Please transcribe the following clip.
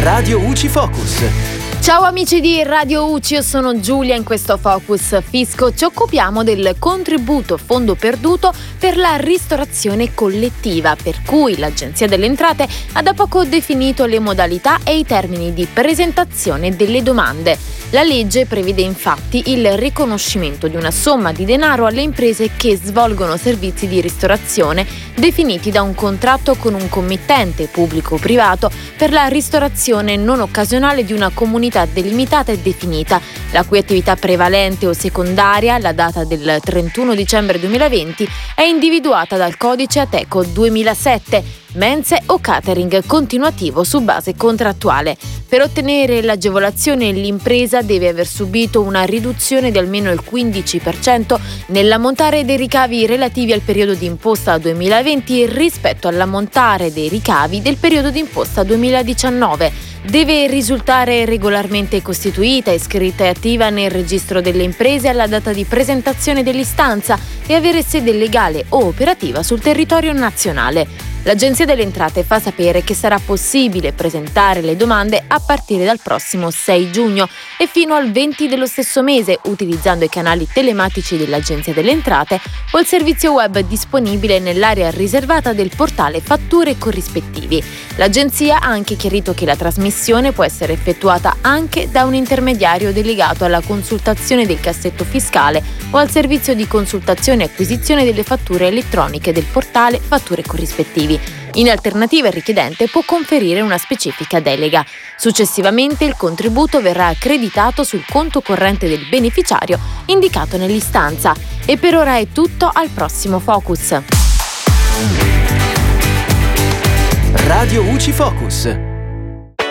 Radio UCI Focus. Ciao amici di Radio UCI, io sono Giulia in questo Focus Fisco. Ci occupiamo del contributo fondo perduto per la ristorazione collettiva, per cui l'Agenzia delle Entrate ha da poco definito le modalità e i termini di presentazione delle domande. La legge prevede infatti il riconoscimento di una somma di denaro alle imprese che svolgono servizi di ristorazione definiti da un contratto con un committente pubblico o privato per la ristorazione non occasionale di una comunità delimitata e definita, la cui attività prevalente o secondaria, la data del 31 dicembre 2020, è individuata dal codice Ateco 2007 mense o catering continuativo su base contrattuale. Per ottenere l'agevolazione l'impresa deve aver subito una riduzione di almeno il 15% nell'ammontare dei ricavi relativi al periodo di imposta 2020 rispetto all'ammontare dei ricavi del periodo di imposta 2019 deve risultare regolarmente costituita, iscritta e attiva nel registro delle imprese alla data di presentazione dell'istanza e avere sede legale o operativa sul territorio nazionale. L'Agenzia delle Entrate fa sapere che sarà possibile presentare le domande a partire dal prossimo 6 giugno e fino al 20 dello stesso mese utilizzando i canali telematici dell'Agenzia delle Entrate o il servizio web disponibile nell'area riservata del portale Fatture corrispettivi. L'Agenzia ha anche chiarito che la trasmissione può essere effettuata anche da un intermediario delegato alla consultazione del cassetto fiscale o al servizio di consultazione e acquisizione delle fatture elettroniche del portale Fatture corrispettivi obiettivi. In alternativa il richiedente può conferire una specifica delega. Successivamente il contributo verrà accreditato sul conto corrente del beneficiario indicato nell'istanza. E per ora è tutto, al prossimo Focus. Radio UCI Focus.